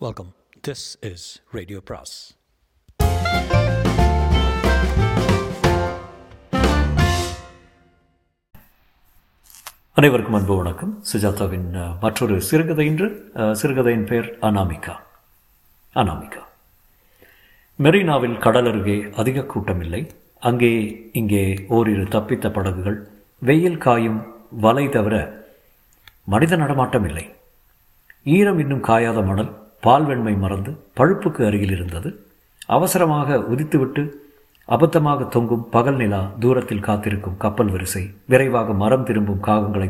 Welcome this is radio பிராஸ் அனைவருக்கும் அன்பு வணக்கம். சுஜாதாவின் மற்றொரு சிறுகதை இன்று. சிறுகதையின் பெயர் அனாமிகா. அனாமிகா. மெரினாவில் கடல் அருகே அதிக கூட்டம் இல்லை அங்கே இங்கே ஓரிரு தப்பித்த படகுகள் வெயில் காயும் வலை தவிர மனித நடமாட்டம் இல்லை ஈரம் இன்னும் காயாத மணல் பால்வெண்மை மறந்து பழுப்புக்கு அருகில் இருந்தது. அவசரமாக உதித்துவிட்டு அபத்தமாக தொங்கும் பகல் நிலா தூரத்தில் காத்திருக்கும் கப்பல் வரிசை விரைவாக மரம் திரும்பும் காகங்களை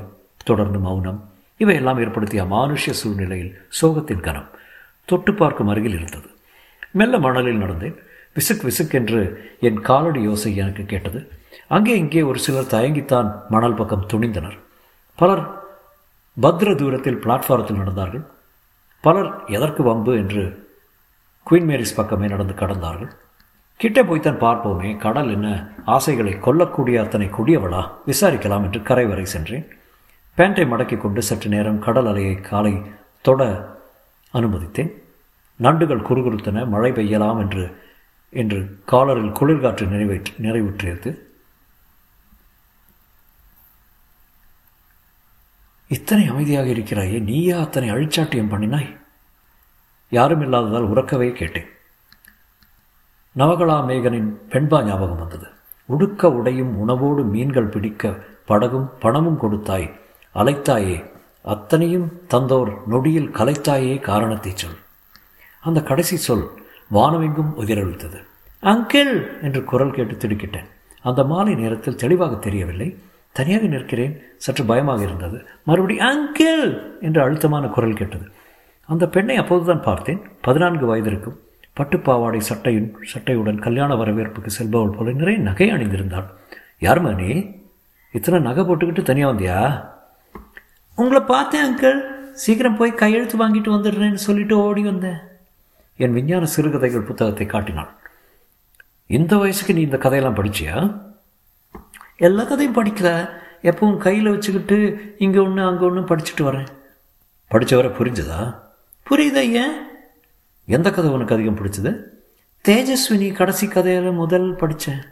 தொடர்ந்து மௌனம். இவையெல்லாம் ஏற்படுத்திய அமானுஷ்ய சூழ்நிலையில் சோகத்தின் கனம் தொட்டு பார்க்கும் அருகில் இருந்தது. மெல்ல மணலில் நடந்தேன். விசுக் விசுக் என்று என் காலடி யோசை எனக்கு கேட்டது. அங்கே இங்கே ஒரு சிலர் தயங்கித்தான் மணல் பக்கம் துணிந்தனர். பலர் பத்ர தூரத்தில் பிளாட்ஃபாரத்தில் நடந்தார்கள். பலர் எதற்கு வம்பு என்று குயின் மேரிஸ் பக்கமே நடந்து கடந்தார்கள். கிட்டே போய்த்தான் பார்ப்போமே கடல் என்ன ஆசைகளை கொல்லக்கூடிய அத்தனை கொடியவளா? விசாரிக்கலாம் என்று கரை வரை சென்றேன். பேண்டை மடக்கிக் கொண்டு சற்று நேரம் கடல் அலையை காலை தொட அனுமதித்தேன். நண்டுகள் குறுகுறுத்தன மழை பெய்யலாம் என்று என்று காலரில் குளிர்காற்று நிறைவேற்று நிறைவுற்றியது. இத்தனை அமைதியாக இருக்கிறாயே நீயா அத்தனை அழிச்சாட்டியம் பண்ணினாய்? யாரும் இல்லாததால் உறக்கவே கேட்டேன். நவகலா மேகனின் பெண்பா ஞாபகம் வந்தது. உடுக்க உடையும் உணவோடு மீன்கள் பிடிக்க படகும் பணமும் கொடுத்தாய். அலைத்தாயே அத்தனையும் தந்தோர் நொடியில் கலைத்தாயே காரணத்தை சொல். அந்த கடைசி சொல் வானமெங்கும் உதிரளித்தது அங்கிள்! என்று குரல் கேட்டு திடுக்கிட்டேன். அந்த மாலை நேரத்தில் தெளிவாக தெரியவில்லை. தனியாக நிற்கிறேன். சற்று பயமாக இருந்தது. மறுபடி அங்கிள்! என்று அழுத்தமான குரல் கேட்டது. அந்த பெண்ணை அப்போதுதான் பார்த்தேன். பதினான்கு வயதிற்கும் பட்டுப்பாவாடை சட்டையின் சட்டையுடன் கல்யாண வரவேற்புக்கு செல்பவள் போல நிறைய நகை அணிந்திருந்தாள். யார் நீ இத்தனை நகை போட்டுக்கிட்டு தனியாக வந்தியா? உங்களை பார்த்தேன் அங்கிள். சீக்கிரம் போய் கையெழுத்து வாங்கிட்டு வந்துடுறேன்னு சொல்லிட்டு ஓடி வந்தேன். என் விஞ்ஞான சிறுகதைகள் புத்தகத்தை காட்டினாள். இந்த வயசுக்கு நீ இந்த கதையெல்லாம் படிச்சியா? எல்லா கதையும் படிக்கல. எப்பவும் கையில் வச்சுக்கிட்டு இங்கே ஒன்று அங்கே ஒன்று படிச்சுட்டு வரேன். படித்தவரை புரிஞ்சுதா? புரியுதா ஏன் எந்த கதை உனக்கு அதிகம் பிடிச்சது? தேஜஸ்வினி கடைசி கதையில முதல் படித்தேன்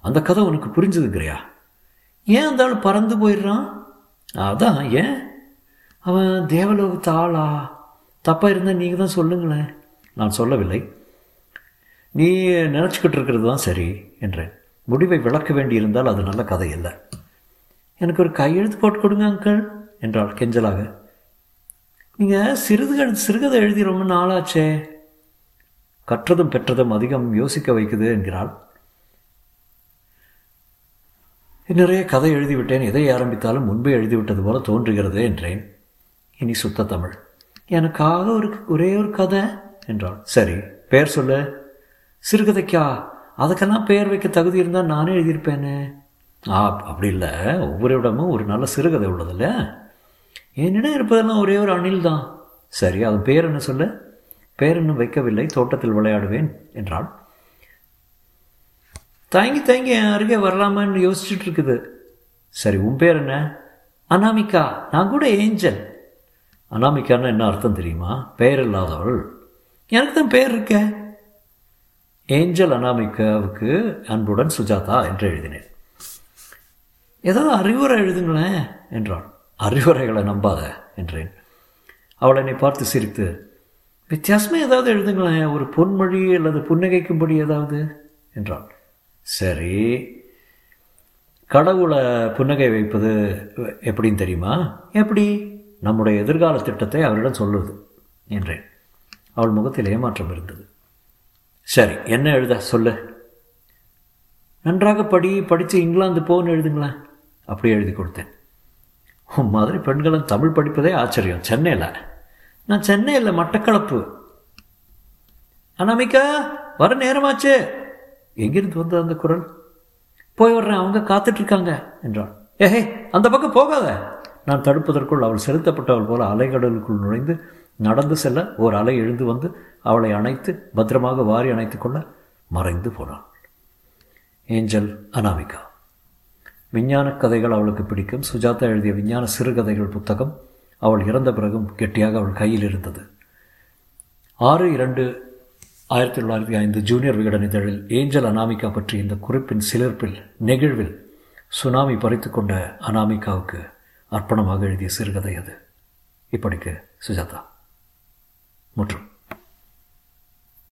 அந்த கதை உனக்கு புரிஞ்சுதுங்கிறியா? ஏன் அந்த ஆள் பறந்து போயிடுறான்? அதான் ஏன்? அவன் தேவலோகத்து ஆளா? தப்பாக இருந்தால் நீங்கள் தான் சொல்லுங்களேன். நான் சொல்லவில்லை. நீ நினச்சிக்கிட்டு இருக்கிறது தான் சரி என்றேன். முடிவை விளக்க வேண்டியிருந்தால் அது நல்ல கதை இல்லை எனக்கு ஒரு கையெழுத்து போட்டு கொடுங்க அங்கிள் என்றாள் கெஞ்சலாக. நீங்கள் சிறுதுகள் சிறுகதை எழுதி ரொம்ப நாளாச்சே. கற்றதும் பெற்றதும் அதிகம் யோசிக்க வைக்குது என்கிறாள். நிறைய கதை எழுதிவிட்டேன். எதை ஆரம்பித்தாலும் முன்பே எழுதிவிட்டது போல தோன்றுகிறது என்றேன். இனி சுத்த தமிழ். எனக்காக ஒரு ஒரே ஒரு கதை என்றாள். சரி பெயர் சொல்லு. சிறுகதைக்கா? அதுக்கெல்லாம் பெயர் வைக்க தகுதி இருந்தால் நானே எழுதியிருப்பேனே. ஆ அப்படி இல்லை. ஒவ்வொரு இடமும் ஒரு நல்ல சிறுகதை உள்ளதில்ல என்னிடம் இருப்பதெல்லாம் ஒரே ஒரு அணில் தான் சரி அதன் பேர் என்ன சொல்லு? பேர் இன்னும் வைக்கவில்லை தோட்டத்தில் விளையாடுவேன் என்றாள். தயங்கி தயங்கி என் அருகே வரலாமான்னு யோசிச்சுட்டு இருக்குது. சரி உன் பேர் என்ன? அனாமிகா. நான் கூட ஏஞ்சல். அனாமிகான்னு என்ன அர்த்தம் தெரியுமா? பெயர் இல்லாதவள். எனக்கு தான் பேர் இருக்க. ஏஞ்சல் அனாமிகாவுக்கு அன்புடன் சுஜாதா என்று எழுதினேன். ஏதாவது அறிவுரை எழுதுங்களேன் என்றாள். அறிவுரைகளை நம்பாத என்றேன். அவள் என்னை பார்த்து சிரித்து வித்தியாசமாக ஏதாவது எழுதுங்களேன் ஒரு பொன்மொழி அல்லது புன்னகைக்கும்படி ஏதாவது? என்றாள். சரி கடவுளை புன்னகை வைப்பது எப்படின்னு தெரியுமா? எப்படி? நம்முடைய எதிர்கால திட்டத்தை அவரிடம் சொல்லுவது என்றேன். அவள் முகத்தில் ஏமாற்றம் இருந்தது. சரி என்ன எழுத சொல்லு. நன்றாக படி படித்து இங்கிலாந்து போன்னு எழுதுங்களேன் அப்படி எழுதி கொடுத்தேன். உன் மாதிரி பெண்களும் தமிழ் படிப்பதே ஆச்சரியம் சென்னையில். நான் சென்னையில் மட்டக்களப்பு. அனாமிக்கா வர நேரமாச்சு. எங்கிருந்து வந்த அந்த குரல்? போய் வர்றேன் அவங்க காத்துட்ருக்காங்க என்றாள் ஏஹே அந்த பக்கம் போகாத. நான் தடுப்பதற்குள் அவள் செலுத்தப்பட்டவள் போல அலைகடலுக்குள் நுழைந்து நடந்து செல்ல ஓர் அலை எழுந்து வந்து அவளை அணைத்து பத்திரமாக வாரி அணைத்துக் கொள்ள மறைந்து போனாள். ஏஞ்சல் அனாமிகா. விஞ்ஞான கதைகள் அவளுக்கு பிடிக்கும். சுஜாதா எழுதிய விஞ்ஞான சிறுகதைகள் புத்தகம் அவள் இறந்த பிறகும் கெட்டியாக அவள் கையில் இருந்தது. ஆறு இரண்டு ஆயிரத்தி தொள்ளாயிரத்தி ஐந்து ஜூனியர் விகடன் இதழில் ஏஞ்சல் அனாமிகா பற்றி இந்த குறிப்பின் சிலிர்ப்பில் நெகிழ்வில் சுனாமி பறித்து கொண்ட அனாமிகாவுக்கு அர்ப்பணமாக எழுதிய சிறுகதை அது. இப்படிக்கு சுஜாதா. முற்றும்